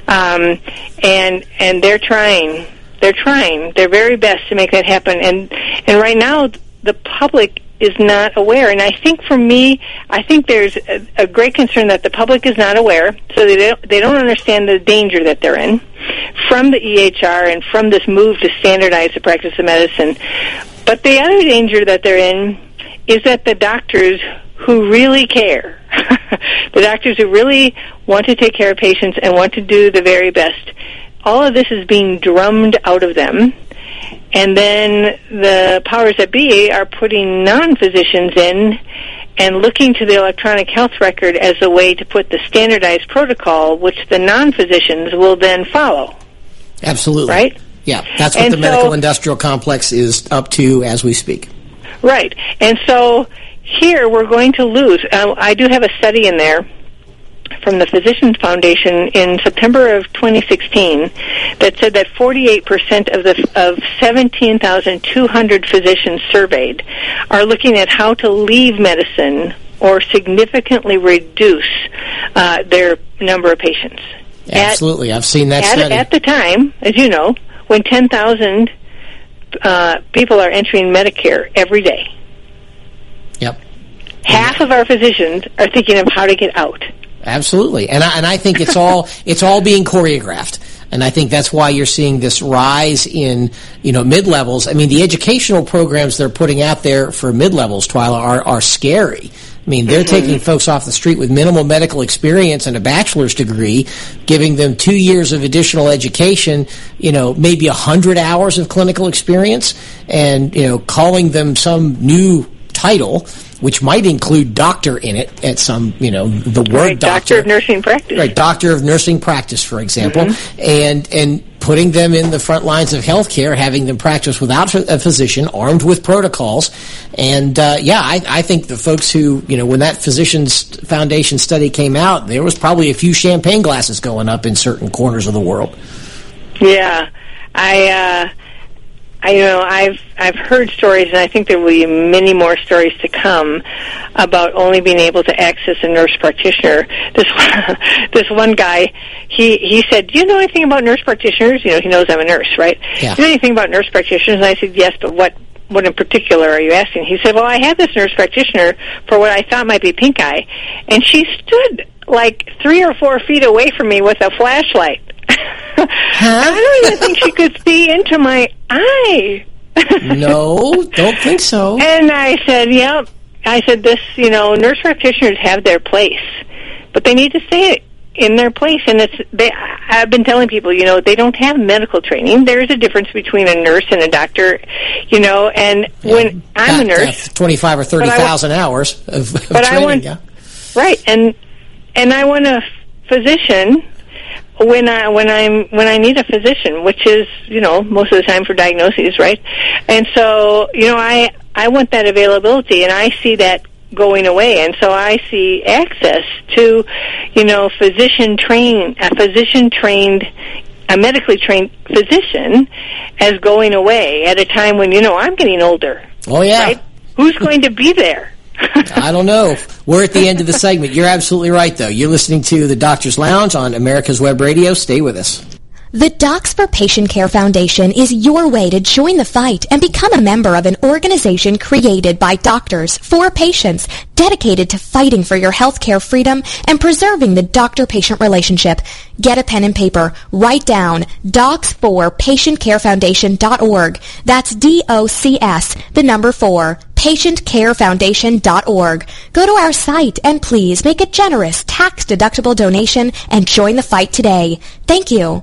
Um, and and they're trying. They're trying their very best to make that happen. And and right now the public is not aware. And I think for me, I think there's a, a great concern that the public is not aware, so they don't, they don't understand the danger that they're in from the EHR and from this move to standardize the practice of medicine. But the other danger that they're in is that the doctors who really care, the doctors who really want to take care of patients and want to do the very best, all of this is being drummed out of them. And then the powers that be are putting non-physicians in and looking to the electronic health record as a way to put the standardized protocol, which the non-physicians will then follow. Absolutely. Right? Yeah, that's what And the medical so- industrial complex is up to as we speak. Right. And so here we're going to lose. Uh, I do have a study in there from the Physicians Foundation in September of 2016 that said that 48% of the of 17,200 physicians surveyed are looking at how to leave medicine or significantly reduce uh, their number of patients. At- Absolutely, I've seen that at, study. at the time, as you know, when 10,000 uh, people are entering Medicare every day, yep. half of our physicians are thinking of how to get out. Absolutely, and I, and I think it's all it's all being choreographed, and I think that's why you're seeing this rise in you know mid levels. I mean, the educational programs they're putting out there for mid levels, Twila, are are scary. I mean, they're mm-hmm. taking folks off the street with minimal medical experience and a bachelor's degree, giving them two years of additional education, you know, maybe a hundred hours of clinical experience, and you know, calling them some new title, which might include doctor in it at some, you know, the word right, doctor. doctor of nursing practice. Right, doctor of nursing practice, for example, mm-hmm. and and putting them in the front lines of healthcare, having them practice without a physician, armed with protocols, and uh, yeah, I, I think the folks who you know when that physicians foundation study came out, there was probably a few champagne glasses going up in certain corners of the world. Yeah, I. Uh, I, you know, I've I've heard stories, and I think there will be many more stories to come about only being able to access a nurse practitioner. This this one guy, he he said, "Do you know anything about nurse practitioners?" You know, he knows I'm a nurse, right? Yeah. Do you know anything about nurse practitioners? And I said, "Yes, but what what in particular are you asking?" He said, "Well, I had this nurse practitioner for what I thought might be pink eye, and she stood like three or four feet away from me with a flashlight." Huh? I don't even think she could see into my eye. no, don't think so. And I said, yep. I said, this, you know, nurse practitioners have their place, but they need to stay in their place. And it's, they, I've been telling people, you know, they don't have medical training. There is a difference between a nurse and a doctor, you know, and yeah, when I'm a nurse. 25 or 30,000 hours of, of but training, I want, yeah. Right. And, and I want a physician when I when I'm when I need a physician, which is you know most of the time for diagnoses, right? And so you know I I want that availability, and I see that going away, and so I see access to you know physician trained a physician trained a medically trained physician as going away at a time when you know I'm getting older. Oh yeah, right? Who's going to be there? I don't know. We're at the end of the segment. You're absolutely right, though. You're listening to the Doctor's Lounge on America's Web Radio. Stay with us. The Docs for Patient Care Foundation is your way to join the fight and become a member of an organization created by doctors for patients dedicated to fighting for your healthcare freedom and preserving the doctor-patient relationship. Get a pen and paper. Write down docs4patientcarefoundation.org. That's D-O-C-S, the number 4, patientcarefoundation.org. Go to our site and please make a generous tax-deductible donation and join the fight today. Thank you.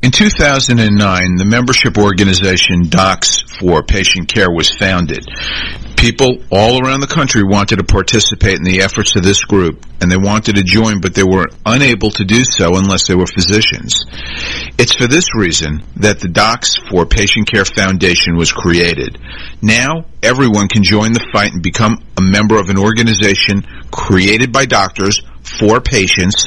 In 2009, the membership organization Docs for Patient Care was founded. People all around the country wanted to participate in the efforts of this group, and they wanted to join, but they were unable to do so unless they were physicians. It's for this reason that the Docs for Patient Care Foundation was created. Now, everyone can join the fight and become a member of an organization created by doctors for patients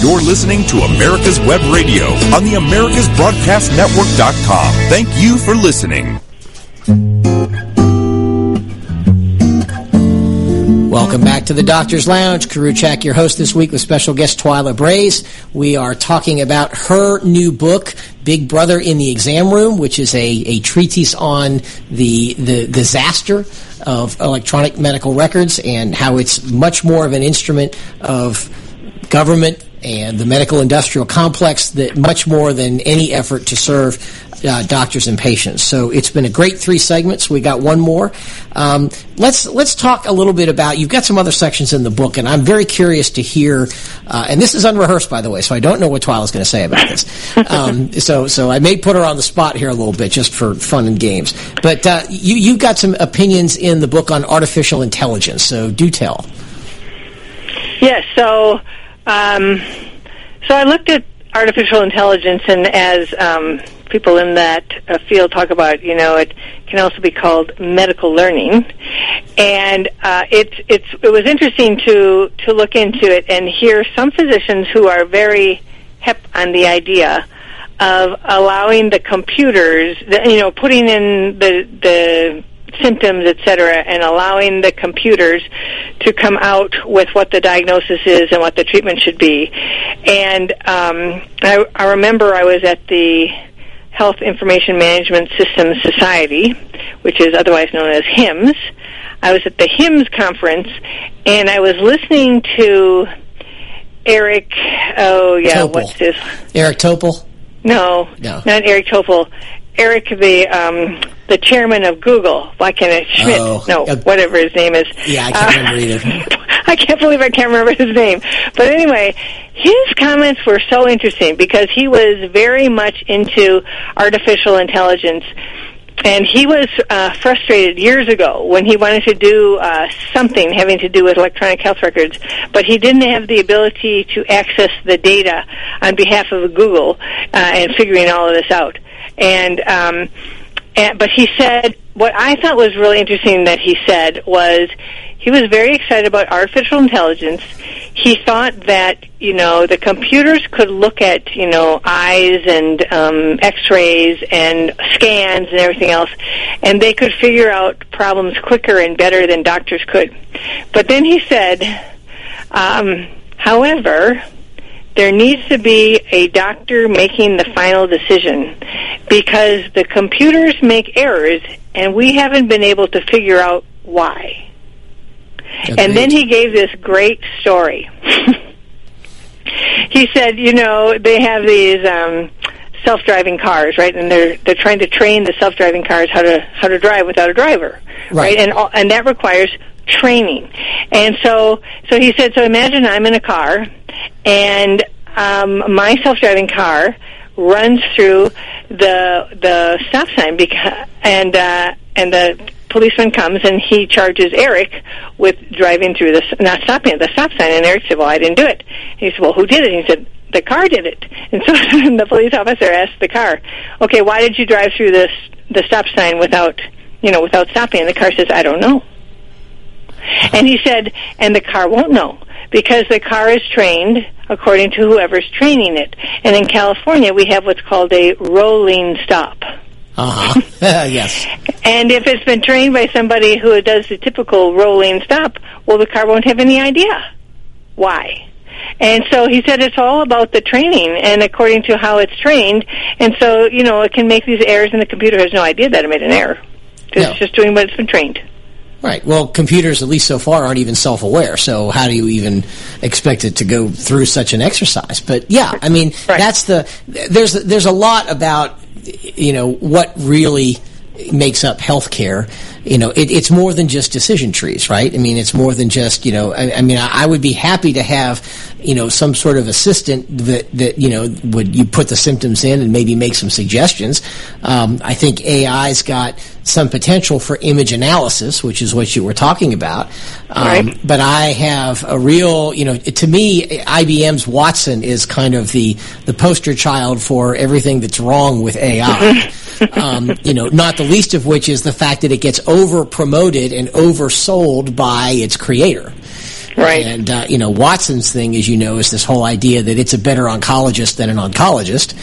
You're listening to America's Web Radio on the AmericasBroadcastNetwork.com. Thank you for listening. Welcome back to the Doctor's Lounge. Koriwchak, your host this week with special guest Twila Brase. We are talking about her new book, Big Brother in the Exam Room, which is a, a treatise on the, the disaster of electronic medical records and how it's much more of an instrument of government and the medical industrial complex that much more than any effort to serve uh, doctors and patients. So it's been a great three segments. We got one more. Um, let's let's talk a little bit about. You've got some other sections in the book, and I'm very curious to hear. Uh, and this is unrehearsed, by the way, so I don't know what Twila's going to say about this. Um, so so I may put her on the spot here a little bit just for fun and games. But uh, you you've got some opinions in the book on artificial intelligence. So do tell. Yes. So um, so I looked at artificial intelligence, and as um, people in that uh, field talk about, you know, it can also be called medical learning, and uh, it's it's it was interesting to to look into it and hear some physicians who are very hep on the idea of allowing the computers, the, you know, putting in the the symptoms, et cetera, and allowing the computers to come out with what the diagnosis is and what the treatment should be. And um, I, I remember I was at the Health Information Management Systems Society, which is otherwise known as HIMSS. I was at the HIMSS conference, and I was listening to Eric. Oh yeah, Topol. what's his? Eric Topol. No, No. not Eric Topol. Eric, the um, the chairman of Google. Why can't I? Schmidt. Oh, no, uh, whatever his name is. Yeah, I can't remember either. I can't believe I can't remember his name. But anyway, his comments were so interesting because he was very much into artificial intelligence. And he was uh, frustrated years ago when he wanted to do uh, something having to do with electronic health records, but he didn't have the ability to access the data on behalf of Google uh, and figuring all of this out. And, um, and but he said what I thought was really interesting that he said was he was very excited about artificial intelligence. He thought that you know the computers could look at you know eyes and um, X-rays and scans and everything else, and they could figure out problems quicker and better than doctors could. But then he said, um, however, there needs to be a doctor making the final decision because the computers make errors and we haven't been able to figure out why. And then he gave this great story. he said, you know, they have these um self-driving cars, right? And they're they're trying to train the self-driving cars how to how to drive without a driver, Right. And all, and that requires training. And so so he said, so imagine I'm in a car and um my self-driving car runs through the the stop sign because and uh and the policeman comes and he charges Eric with driving through the not stopping at the stop sign and Eric said, "Well, I didn't do it." He said, "Well, who did it?" He said, "The car did it." And so the police officer asked the car, "Okay, why did you drive through this the stop sign without, you know, without stopping?" And the car says, "I don't know." And he said, "And the car won't know." Because the car is trained according to whoever's training it. And in California, we have what's called a rolling stop. Uh-huh. yes. And if it's been trained by somebody who does the typical rolling stop, well, the car won't have any idea why. And so he said it's all about the training and according to how it's trained. And so, you know, it can make these errors and the computer has no idea that it made an error. 'Cause No. It's just doing what it's been trained. Right. Well, computers, at least so far, aren't even self-aware. So how do you even expect it to go through such an exercise? But yeah, I mean, Right. that's the there's there's a lot about you know what really makes up healthcare. You know, it, it's more than just decision trees, right? I mean, it's more than just you know. I, I mean, I, I would be happy to have you know some sort of assistant that that you know would you put the symptoms in and maybe make some suggestions. Um, I think AI's got some potential for image analysis, which is what you were talking about. Um, Right. But I have a real, you know, to me, IBM's Watson is kind of the the poster child for everything that's wrong with AI. um, you know, not the least of which is the fact that it gets over promoted and oversold by its creator. Right. And uh, you know, Watson's thing, as you know, is this whole idea that it's a better oncologist than an oncologist.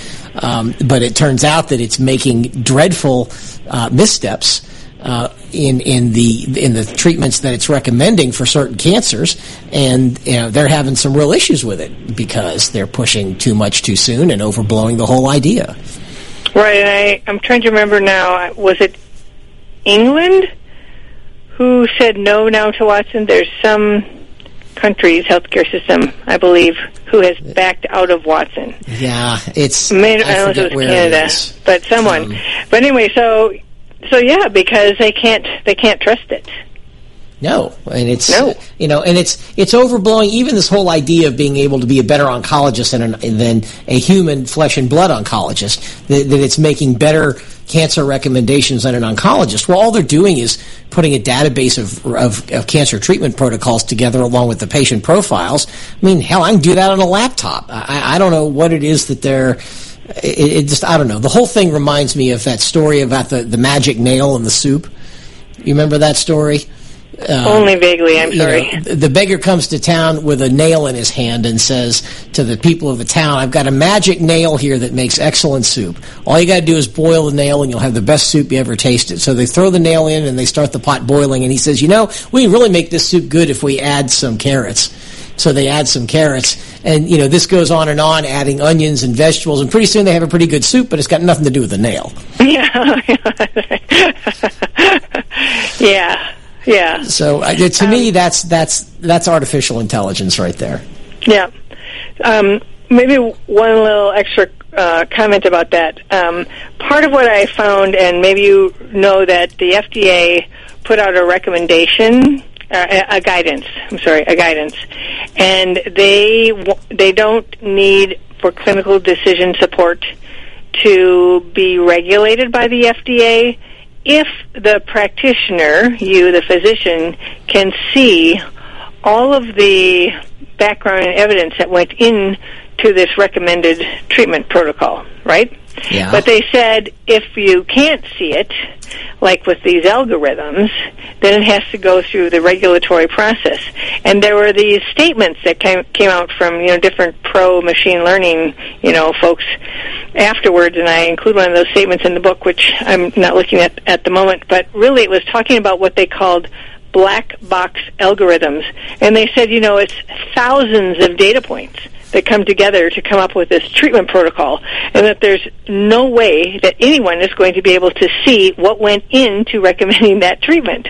Um, but it turns out that it's making dreadful uh, missteps uh, in in the in the treatments that it's recommending for certain cancers, and you know, they're having some real issues with it because they're pushing too much too soon and overblowing the whole idea. Right, and I, I'm trying to remember now. Was it England who said no now to Watson? There's some country's healthcare system, I believe, who has backed out of Watson. Yeah, it's Maybe, I, I don't know if it was Canada, it but someone. Um, but anyway, so so yeah, because they can't they can't trust it. No, and it's No. you know, and it's it's overblowing. Even this whole idea of being able to be a better oncologist than an, than a human flesh and blood oncologist, that, that it's making better cancer recommendations than an oncologist. Well, all they're doing is putting a database of, of of cancer treatment protocols together along with the patient profiles. I mean, hell, I can do that on a laptop. I, I don't know what it is that they're. It, it just I don't know. The whole thing reminds me of that story about the the magic nail in the soup. You remember that story? Uh, Only vaguely, I'm sorry. Know, the beggar comes to town with a nail in his hand and says to the people of the town, I've got a magic nail here that makes excellent soup. All you got to do is boil the nail and you'll have the best soup you ever tasted. So they throw the nail in and they start the pot boiling and he says, you know, we really make this soup good if we add some carrots. So they add some carrots. And, you know, this goes on and on, adding onions and vegetables. And pretty soon they have a pretty good soup, but it's got nothing to do with the nail. Yeah. yeah. Yeah. So uh, to um, me, that's that's that's artificial intelligence right there. Yeah. Um, maybe one little extra uh, comment about that. Um, part of what I found, and maybe you know that the FDA put out a recommendation, uh, a guidance. I'm sorry, a guidance, and they they don't need for clinical decision support to be regulated by the FDA if the practitioner, you, the physician, can see all of the background and evidence that went into this recommended treatment protocol, right? Yeah. But they said if you can't see it, like with these algorithms, then it has to go through the regulatory process. And there were these statements that came, came out from, you know, different pro machine learning, you know, folks afterwards, and I include one of those statements in the book, which I'm not looking at at the moment, but really it was talking about what they called black box algorithms. And they said, you know, it's thousands of data points that come together to come up with this treatment protocol, and that there's no way that anyone is going to be able to see what went into recommending that treatment.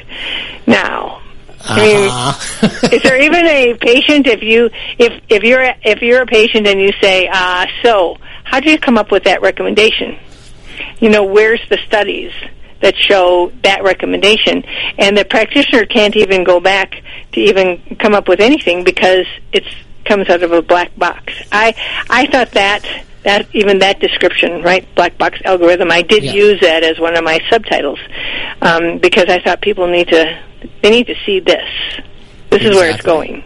Now, I mean, uh-huh. is there even a patient if you if if you're if you're a patient and you say, uh, so how did you come up with that recommendation? You know, where's the studies? that show that recommendation. And the practitioner can't even go back to even come up with anything because it's comes out of a black box. I I thought that that even that description, right, black box algorithm, I did yeah. use that as one of my subtitles um, because I thought people need to they need to see this. This exactly. is where it's going.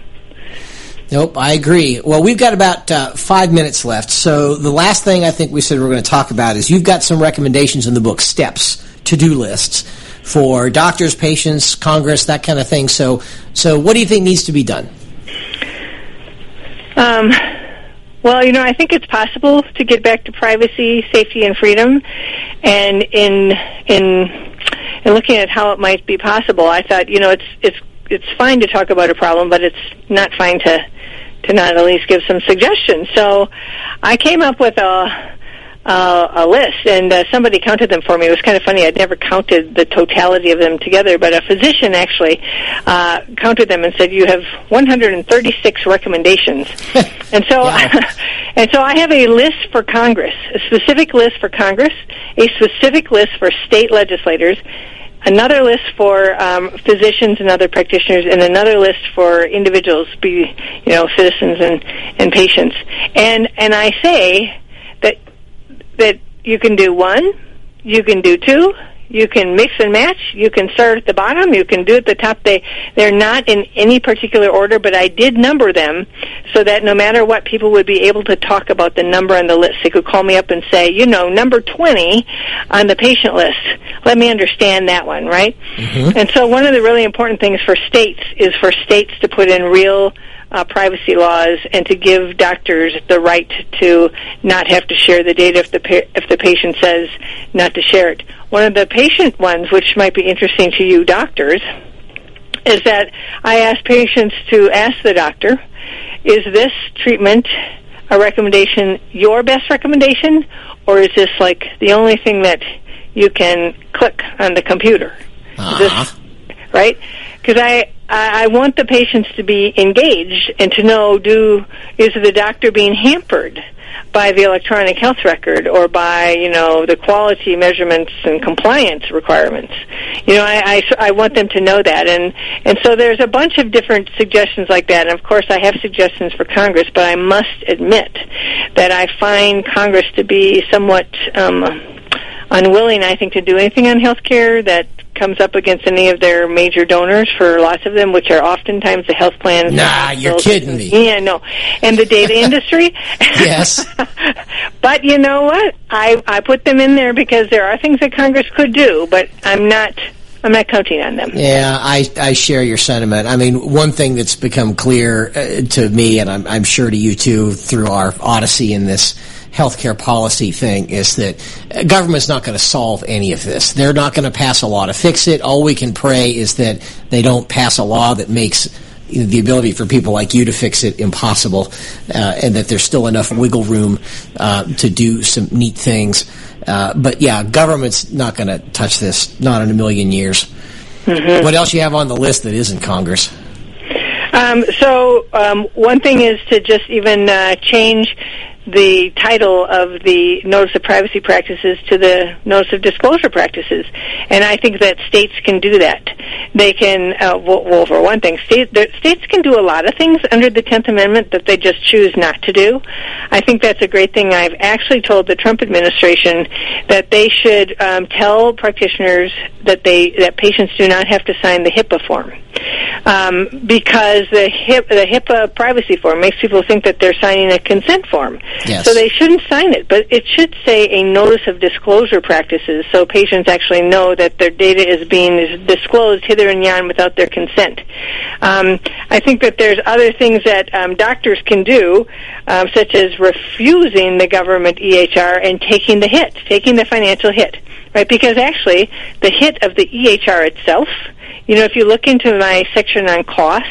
Nope, I agree. Well, we've got about uh, five minutes left. So the last thing I think we said we we're going to talk about is you've got some recommendations in the book, steps, to-do lists for doctors, patients, Congress, that kind of thing. So, so what do you think needs to be done? Um, well, you know, I think it's possible to get back to privacy, safety, and freedom. And in in in looking at how it might be possible, I thought, you know, it's it's it's fine to talk about a problem, but it's not fine to to not at least give some suggestions. So, I came up with a uh, a list, and uh, somebody counted them for me. It was kind of funny. I'd never counted the totality of them together, but a physician actually uh, counted them and said, "You have 136 recommendations." and so, and so, I have a list for Congress, a specific list for Congress, a specific list for state legislators. Another list for um, physicians and other practitioners, and another list for individuals, be you know citizens and and patients. And and I say that you can do one, you can do two, you can mix and match. You can start at the bottom. You can do at the top. They they're not in any particular order, but I did number them so that no matter what, people would be able to talk about the number on the list. They could call me up and say, you know, number twenty on the patient list. Let me understand that one, right? Mm-hmm. And so, one of the really important things for states is for states to put in real uh, privacy laws and to give doctors the right to not have to share the data if the pa- if the patient says not to share it. One of the patient ones, which might be interesting to you doctors, is that I ask patients to ask the doctor, "Is this treatment a recommendation your best recommendation, or is this like the only thing that you can click on the computer?" Uh-huh. This, right? Because I I want the patients to be engaged and to know do is the doctor being hampered by the electronic health record or by you know the quality measurements and compliance requirements. You know, I, I, I want them to know that, and and so there's a bunch of different suggestions like that. And of course, I have suggestions for Congress, but I must admit that I find Congress to be somewhat. Um, unwilling, I think, to do anything on health care that comes up against any of their major donors for lots of them, which are oftentimes the health plans. Nah, you're kidding me. Yeah, no. And the data industry. yes. but you know what? I, I put them in there because there are things that Congress could do, but I'm not I'm not counting on them. Yeah, I, I share your sentiment. I mean, one thing that's become clear uh, to me, and I'm, I'm sure to you too, through our odyssey in this healthcare policy thing, is that government's not going to solve any of this. They're not going to pass a law to fix it. All we can pray is that they don't pass a law that makes the ability for people like you to fix it impossible, uh, and that there's still enough wiggle room uh, to do some neat things. Uh, but yeah, government's not going to touch this, not in a million years. Mm-hmm. What else you have on the list that isn't Congress? Um, so um, one thing is to just even uh, change the title of the Notice of Privacy Practices to the Notice of Disclosure Practices. And I think that states can do that. They can, uh, well, well, for one thing, states, states can do a lot of things under the 10th Amendment that they just choose not to do. I think that's a great thing. I've actually told the Trump administration that they should um, tell practitioners that they that patients do not have to sign the HIPAA form um, because the HIP, the HIPAA privacy form makes people think that they're signing a consent form. Yes. So they shouldn't sign it, but it should say a notice of disclosure practices so patients actually know that their data is being disclosed hither and yon without their consent. Um, I think that there's other things that um, doctors can do, um, such as refusing the government EHR and taking the hit, taking the financial hit, right? Because actually, the hit of the EHR itself you know, if you look into my section on costs,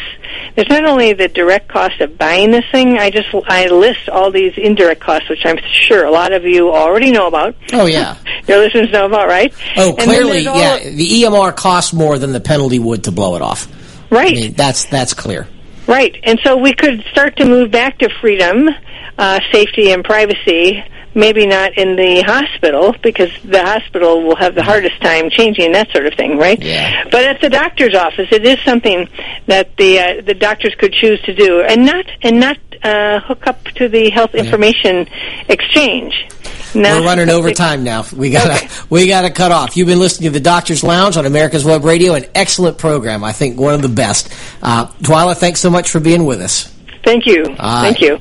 there's not only the direct cost of buying this thing. I just I list all these indirect costs, which I'm sure a lot of you already know about. Oh yeah, your listeners know about, right? Oh, clearly, yeah. The EMR costs more than the penalty would to blow it off. Right. I mean, that's that's clear. Right, and so we could start to move back to freedom, uh, safety, and privacy maybe not in the hospital because the hospital will have the hardest time changing that sort of thing, right? Yeah. But at the doctor's office, it is something that the uh, the doctors could choose to do, and not and not uh, hook up to the health information exchange. Not We're running over time now. We gotta okay. we gotta cut off. You've been listening to the Doctor's Lounge on America's Web Radio, an excellent program. I think one of the best. Uh, Twila, thanks so much for being with us. Thank you. Thank you.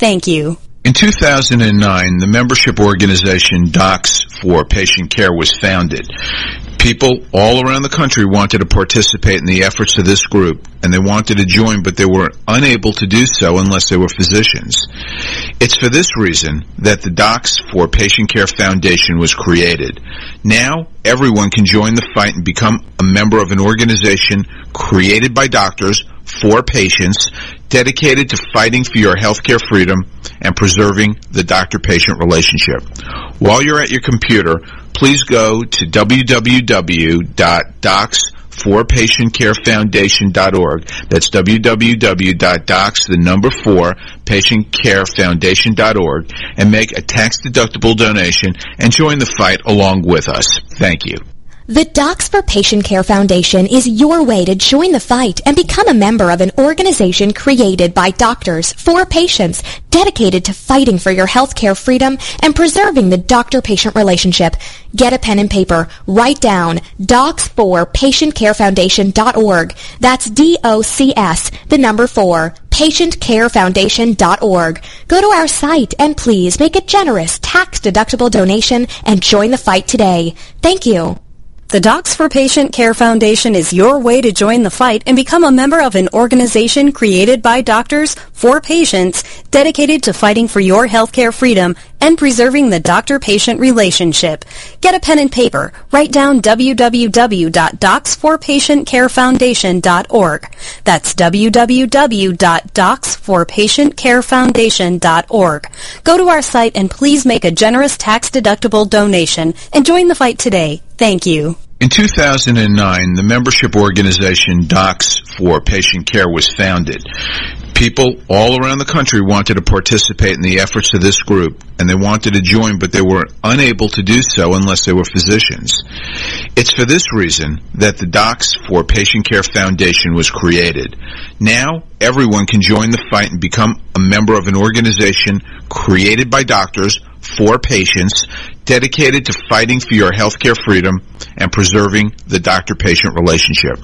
Thank you. In 2009, the membership organization Docs for Patient Care was founded. People all around the country wanted to participate in the efforts of this group, and they wanted to join, but they were unable to do so unless they were physicians. It's for this reason that the Docs for Patient Care Foundation was created. Now, everyone can join the fight and become a member of an organization created by doctors for patients dedicated to fighting for your healthcare freedom and preserving the doctor-patient relationship. While you're at your computer, please go to www.docs4patientcarefoundation.org. That's www.docs, the number four, patientcarefoundation.org, and make a tax-deductible donation and join the fight along with us. Thank you. The Docs for Patient Care Foundation is your way to join the fight and become a member of an organization created by doctors for patients dedicated to fighting for your healthcare freedom and preserving the doctor-patient relationship. Get a pen and paper. Write down docs4patientcarefoundation.org. That's D-O-C-S, the number 4, patientcarefoundation.org. Go to our site and please make a generous tax-deductible donation and join the fight today. Thank you. The Docs for Patient Care Foundation is your way to join the fight and become a member of an organization created by doctors for patients dedicated to fighting for your healthcare freedom and preserving the doctor-patient relationship. Get a pen and paper. Write down www.docs4patientcarefoundation.org. That's www.docs4patientcarefoundation.org. Go to our site and please make a generous tax-deductible donation and join the fight today. Thank you. In 2009, the membership organization Docs for Patient Care was founded. People all around the country wanted to participate in the efforts of this group, and they wanted to join, but they were unable to do so unless they were physicians. It's for this reason that the Docs for Patient Care Foundation was created. Now, everyone can join the fight and become a member of an organization created by doctors for patients dedicated to fighting for your healthcare freedom and preserving the doctor-patient relationship.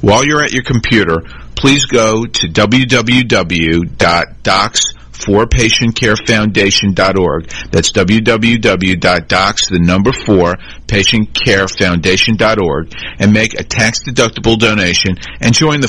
While you're at your computer, please go to www.docs4patientcarefoundation.org. That's www.docs, the number four, patientcarefoundation.org, and make a tax-deductible donation and join the